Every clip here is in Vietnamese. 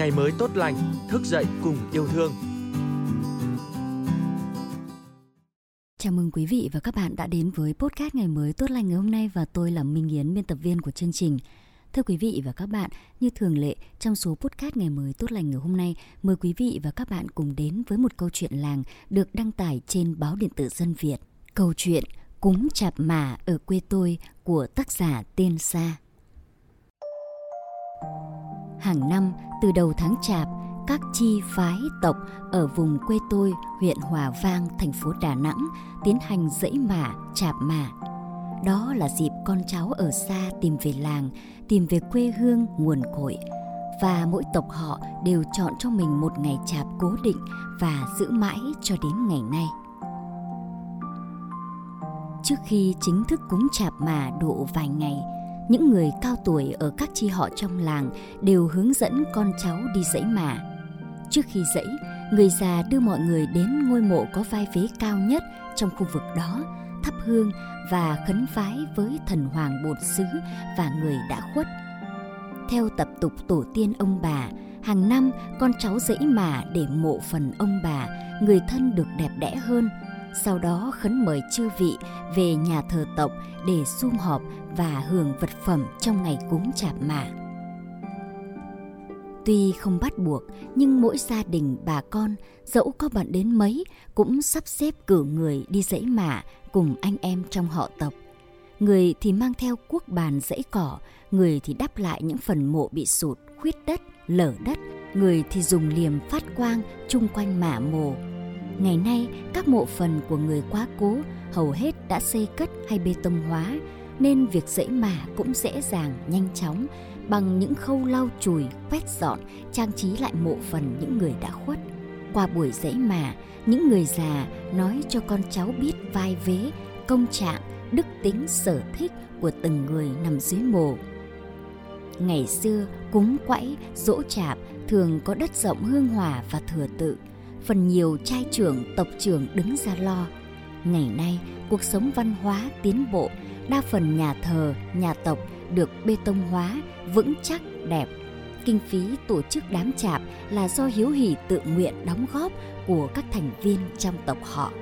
ngày mới tốt lành, thức dậy cùng yêu thương. Chào mừng quý vị và các bạn đã đến với podcast ngày mới tốt lành ngày hôm nay và tôi là Minh Yến, biên tập viên của chương trình. Thưa quý vị và các bạn, như thường lệ, trong số podcast ngày mới tốt lành ngày hôm nay, mời quý vị và các bạn cùng đến với một câu chuyện làng được đăng tải trên báo điện tử Dân Việt. Câu chuyện Cúng chạp mả ở quê tôi của tác giả Tiên Sa. Hàng năm, từ đầu tháng chạp, các chi phái tộc ở vùng quê tôi, huyện Hòa Vang, thành phố Đà Nẵng tiến hành dãy mả, chạp mả. Đó là dịp con cháu ở xa tìm về làng, tìm về quê hương nguồn cội. Và mỗi tộc họ đều chọn cho mình một ngày chạp cố định và giữ mãi cho đến ngày nay. Trước khi chính thức cúng chạp mà độ vài ngày, những người cao tuổi ở các chi họ trong làng đều hướng dẫn con cháu đi dãy mả. Trước khi dãy, người già đưa mọi người đến ngôi mộ có vai vế cao nhất trong khu vực đó, thắp hương và khấn vái với thần hoàng bột xứ và người đã khuất. Theo tập tục tổ tiên ông bà, hàng năm con cháu dãy mả để mộ phần ông bà, người thân được đẹp đẽ hơn – sau đó khấn mời chư vị về nhà thờ tộc để sum họp và hưởng vật phẩm trong ngày cúng chạp mả. Tuy không bắt buộc, nhưng mỗi gia đình bà con, dẫu có bận đến mấy, cũng sắp xếp cử người đi dãy mả cùng anh em trong họ tộc. Người thì mang theo cuốc bàn dãy cỏ, người thì đắp lại những phần mộ bị sụt, khuyết đất, lở đất, người thì dùng liềm phát quang chung quanh mả mồ, Ngày nay, các mộ phần của người quá cố hầu hết đã xây cất hay bê tông hóa, nên việc dãy mả cũng dễ dàng, nhanh chóng bằng những khâu lau chùi, quét dọn, trang trí lại mộ phần những người đã khuất. Qua buổi dãy mả, những người già nói cho con cháu biết vai vế, công trạng, đức tính sở thích của từng người nằm dưới mộ. Ngày xưa, cúng quẫy, dỗ chạp thường có đất rộng hương hòa và thừa tự – phần nhiều trai trưởng tộc trưởng đứng ra lo. Ngày nay, cuộc sống văn hóa tiến bộ, đa phần nhà thờ, nhà tộc được bê tông hóa, vững chắc, đẹp. Kinh phí tổ chức đám chạp là do hiếu hỉ tự nguyện đóng góp của các thành viên trong tộc họ.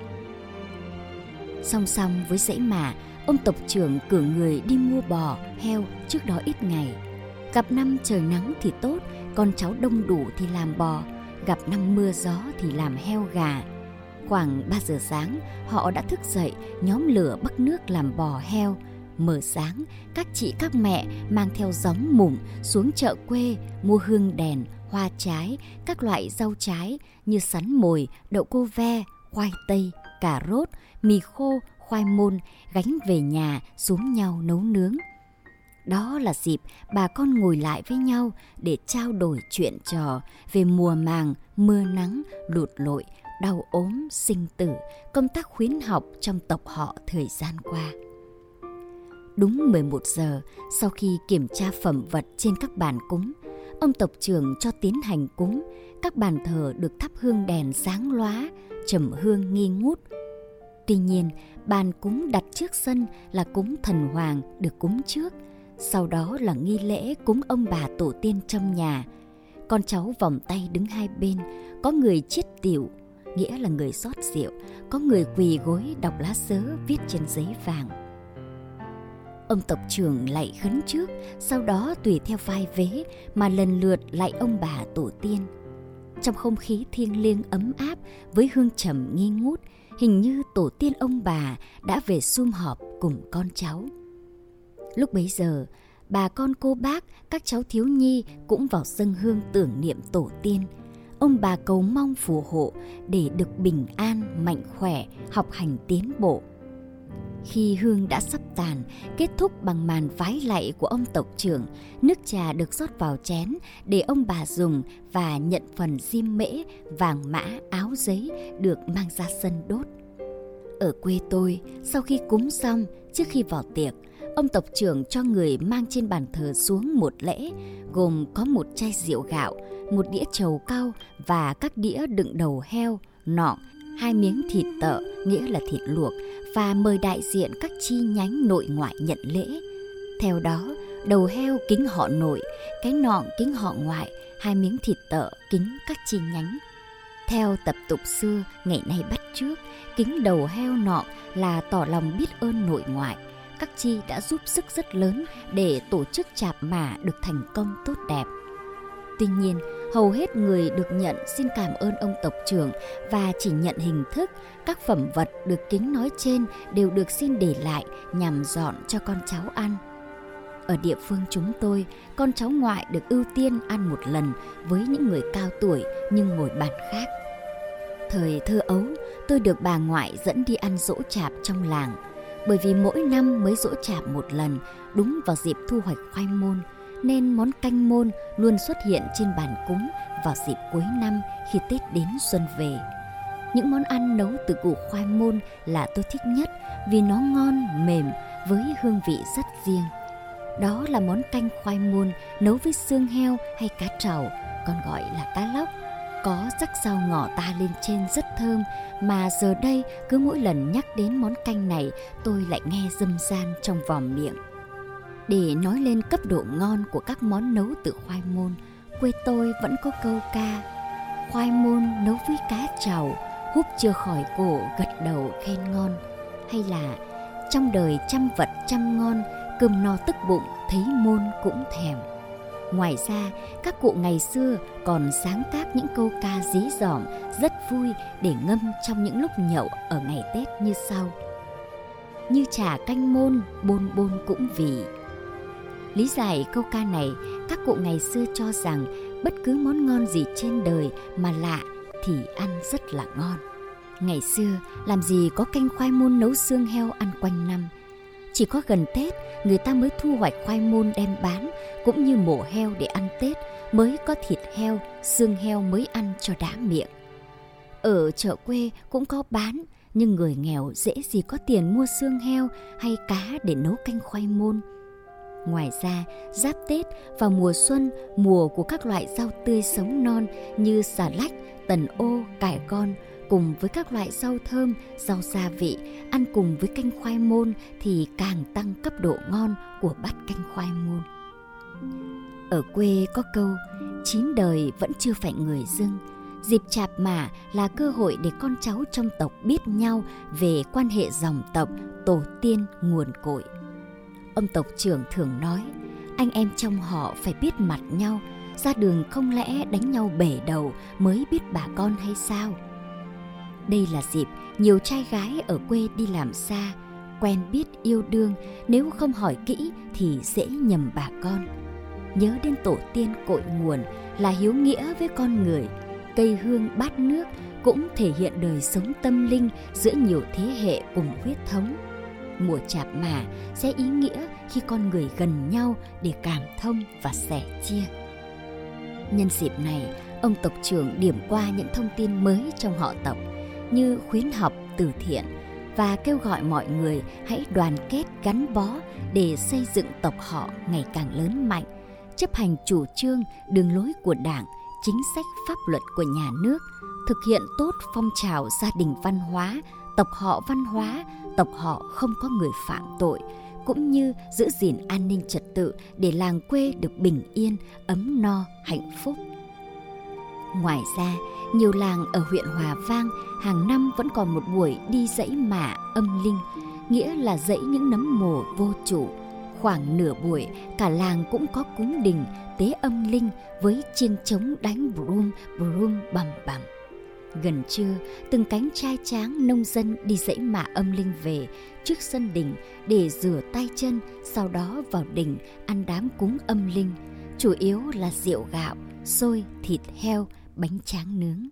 Song song với dãy mả, ông tộc trưởng cử người đi mua bò, heo trước đó ít ngày. Gặp năm trời nắng thì tốt, con cháu đông đủ thì làm bò, gặp năm mưa gió thì làm heo gà. Khoảng 3 giờ sáng, họ đã thức dậy, nhóm lửa bắc nước làm bò heo. Mở sáng, các chị các mẹ mang theo gióng mủng xuống chợ quê mua hương đèn, hoa trái, các loại rau trái như sắn mồi, đậu cô ve, khoai tây, cà rốt, mì khô, khoai môn gánh về nhà xuống nhau nấu nướng. Đó là dịp bà con ngồi lại với nhau để trao đổi chuyện trò về mùa màng, mưa nắng, lụt lội, đau ốm, sinh tử, công tác khuyến học trong tộc họ thời gian qua. Đúng 11 giờ, sau khi kiểm tra phẩm vật trên các bàn cúng, ông tộc trưởng cho tiến hành cúng, các bàn thờ được thắp hương đèn sáng lóa, trầm hương nghi ngút. Tuy nhiên, bàn cúng đặt trước sân là cúng thần hoàng được cúng trước – sau đó là nghi lễ cúng ông bà tổ tiên trong nhà. Con cháu vòng tay đứng hai bên, có người chiết tiểu, nghĩa là người rót rượu, có người quỳ gối đọc lá sớ viết trên giấy vàng. Ông tộc trưởng lại khấn trước, sau đó tùy theo vai vế mà lần lượt lại ông bà tổ tiên. Trong không khí thiêng liêng ấm áp với hương trầm nghi ngút, hình như tổ tiên ông bà đã về sum họp cùng con cháu. Lúc bấy giờ, bà con cô bác, các cháu thiếu nhi cũng vào dân hương tưởng niệm tổ tiên. Ông bà cầu mong phù hộ để được bình an, mạnh khỏe, học hành tiến bộ. Khi hương đã sắp tàn, kết thúc bằng màn vái lạy của ông tộc trưởng, nước trà được rót vào chén để ông bà dùng và nhận phần diêm mễ, vàng mã, áo giấy được mang ra sân đốt. Ở quê tôi, sau khi cúng xong, trước khi vào tiệc, ông tộc trưởng cho người mang trên bàn thờ xuống một lễ, gồm có một chai rượu gạo, một đĩa trầu cao và các đĩa đựng đầu heo, nọng, hai miếng thịt tợ, nghĩa là thịt luộc, và mời đại diện các chi nhánh nội ngoại nhận lễ. Theo đó, đầu heo kính họ nội, cái nọng kính họ ngoại, hai miếng thịt tợ kính các chi nhánh. Theo tập tục xưa, ngày nay bắt trước, kính đầu heo nọ là tỏ lòng biết ơn nội ngoại. Các chi đã giúp sức rất lớn để tổ chức chạp mả được thành công tốt đẹp. Tuy nhiên, hầu hết người được nhận xin cảm ơn ông tộc trưởng và chỉ nhận hình thức các phẩm vật được kính nói trên đều được xin để lại nhằm dọn cho con cháu ăn. Ở địa phương chúng tôi, con cháu ngoại được ưu tiên ăn một lần với những người cao tuổi nhưng ngồi bàn khác. Thời thơ ấu, tôi được bà ngoại dẫn đi ăn dỗ chạp trong làng, bởi vì mỗi năm mới dỗ chạp một lần, đúng vào dịp thu hoạch khoai môn, nên món canh môn luôn xuất hiện trên bàn cúng vào dịp cuối năm khi Tết đến xuân về. Những món ăn nấu từ củ khoai môn là tôi thích nhất vì nó ngon, mềm với hương vị rất riêng. Đó là món canh khoai môn nấu với xương heo hay cá trầu, còn gọi là cá lóc. Có rắc rau ngỏ ta lên trên rất thơm mà giờ đây cứ mỗi lần nhắc đến món canh này tôi lại nghe dâm gian trong vòm miệng. Để nói lên cấp độ ngon của các món nấu từ khoai môn, quê tôi vẫn có câu ca Khoai môn nấu với cá trầu, húp chưa khỏi cổ gật đầu khen ngon. Hay là trong đời trăm vật trăm ngon, cơm no tức bụng thấy môn cũng thèm. Ngoài ra, các cụ ngày xưa còn sáng tác những câu ca dí dỏm rất vui để ngâm trong những lúc nhậu ở ngày Tết như sau. Như trà canh môn, bôn bôn cũng vị Lý giải câu ca này, các cụ ngày xưa cho rằng bất cứ món ngon gì trên đời mà lạ thì ăn rất là ngon. Ngày xưa, làm gì có canh khoai môn nấu xương heo ăn quanh năm. Chỉ có gần Tết, người ta mới thu hoạch khoai môn đem bán, cũng như mổ heo để ăn Tết, mới có thịt heo, xương heo mới ăn cho đã miệng. Ở chợ quê cũng có bán, nhưng người nghèo dễ gì có tiền mua xương heo hay cá để nấu canh khoai môn. Ngoài ra, giáp Tết vào mùa xuân, mùa của các loại rau tươi sống non như xà lách, tần ô, cải con, cùng với các loại rau thơm, rau gia vị, ăn cùng với canh khoai môn thì càng tăng cấp độ ngon của bát canh khoai môn. Ở quê có câu, chín đời vẫn chưa phải người dưng. Dịp chạp mả là cơ hội để con cháu trong tộc biết nhau về quan hệ dòng tộc, tổ tiên, nguồn cội. Ông tộc trưởng thường nói, anh em trong họ phải biết mặt nhau, ra đường không lẽ đánh nhau bể đầu mới biết bà con hay sao? Đây là dịp nhiều trai gái ở quê đi làm xa, quen biết yêu đương, nếu không hỏi kỹ thì dễ nhầm bà con. Nhớ đến tổ tiên cội nguồn là hiếu nghĩa với con người, cây hương bát nước cũng thể hiện đời sống tâm linh giữa nhiều thế hệ cùng huyết thống. Mùa chạp mà sẽ ý nghĩa khi con người gần nhau để cảm thông và sẻ chia. Nhân dịp này, ông tộc trưởng điểm qua những thông tin mới trong họ tộc – như khuyến học từ thiện và kêu gọi mọi người hãy đoàn kết gắn bó để xây dựng tộc họ ngày càng lớn mạnh, chấp hành chủ trương, đường lối của Đảng, chính sách pháp luật của nhà nước, thực hiện tốt phong trào gia đình văn hóa, tộc họ văn hóa, tộc họ không có người phạm tội, cũng như giữ gìn an ninh trật tự để làng quê được bình yên, ấm no, hạnh phúc. Ngoài ra, nhiều làng ở huyện Hòa Vang hàng năm vẫn còn một buổi đi dãy mả âm linh, nghĩa là dãy những nấm mồ vô chủ. Khoảng nửa buổi, cả làng cũng có cúng đình, tế âm linh với chiêng trống đánh brum brum bầm bầm. Gần trưa, từng cánh trai tráng nông dân đi dãy mạ âm linh về trước sân đình để rửa tay chân, sau đó vào đình ăn đám cúng âm linh. Chủ yếu là rượu gạo, xôi, thịt heo, bánh tráng nướng.